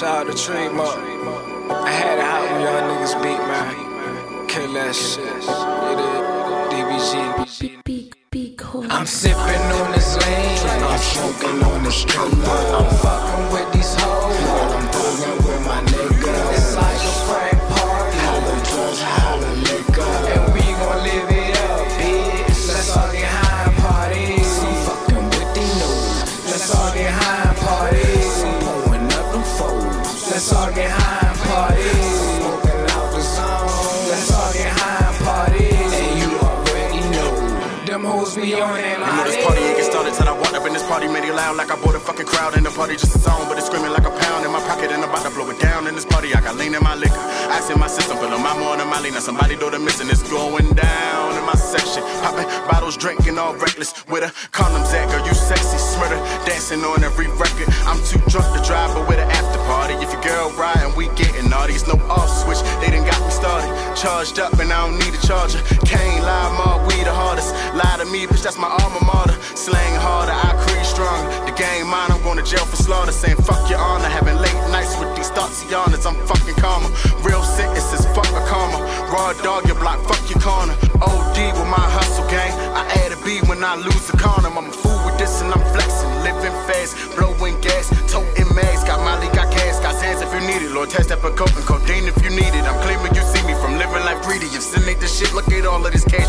Shout out to Tree Mark. I had it hot when y'all niggas beat, man. Kill that shit. It is DBG. I'm sipping on this lean. I'm smoking on the street. I'm fucking with these hoes. I'm with my niggas. Be on You know this party ain't get started till I walked up in this party, made it loud like I bought a fucking crowd. And the party just a song, but it's screaming like a pound in my pocket, and I'm about to blow it down in this party. I got lean in my liquor, ice in my system, but I'm than my lean. Now somebody do the missing, it's going down in my section. Popping bottles, drinking all reckless with a condoms at, girl, you sexy, smurder, dancing on every record. I'm too drunk to drive, but with an after party. If your girl riding, we getting naughty. It's no off switch, they done got me started. Charged up, and I don't need a charger. Can't lie, my we the hardest. Lie to me, bitch, that's my alma mater. Slang harder, I creed stronger. The game mine, I'm going to jail for slaughter. Saying fuck your honor. Having late nights with these thoughts of honors. I'm fucking karma. Real is fuck a karma. Raw dog, your block, fuck your corner.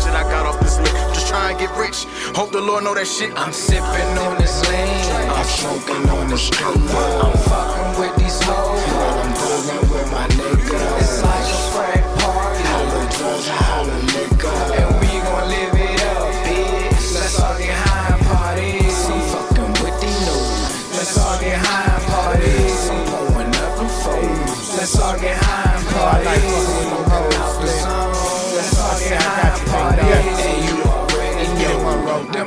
Cash that I got off this lick. Just try and get rich. Hope the Lord know that shit. I'm sipping on this lean. I'm smoking on this street. I'm fucking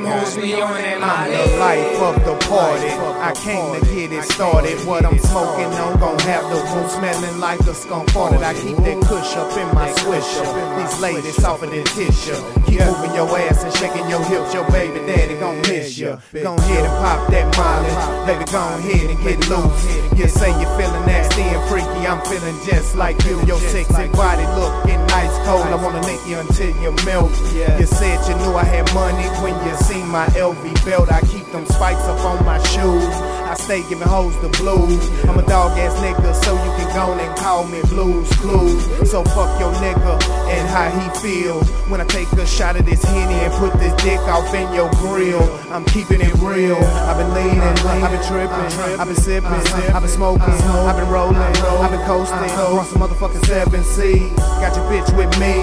hoes be on I'm the life of the party. I came to get it started. What I'm smoking on gon' have the room smelling like a skunk farted. I keep that kush up in my swisher. These ladies softer than tissue. Keep moving your ass and shaking your hips. Your baby daddy gon' miss you. Go ahead and pop that molly. Baby, go ahead and get loose. You say you're feeling nasty and freaky. I'm feeling just like you. Your sexy body looking ice cold. I wanna lick you until you melt. You said you knew I had money when you see my LV belt. I keep them spikes up on my shoes. I stay giving hoes the blues. I'm a dog ass nigga, so you can go and call me Blues Clues. So fuck your nigga and how he feel. When I take a shot of this henny and put this dick off in your grill, I'm keeping it real. I've been leaning, I've been tripping, I've been sipping, I've been smoking, I've been rolling, I've been coasting. Across the motherfucking seven seas. Got your bitch with me,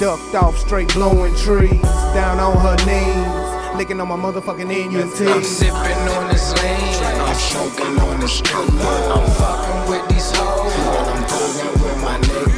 ducked off straight blowing trees, down on her knees. Licking on my motherfucking NUT. I'm sipping on this lean. I'm smoking on the street. I'm fucking with these hoes. I'm buzzing with my niggas.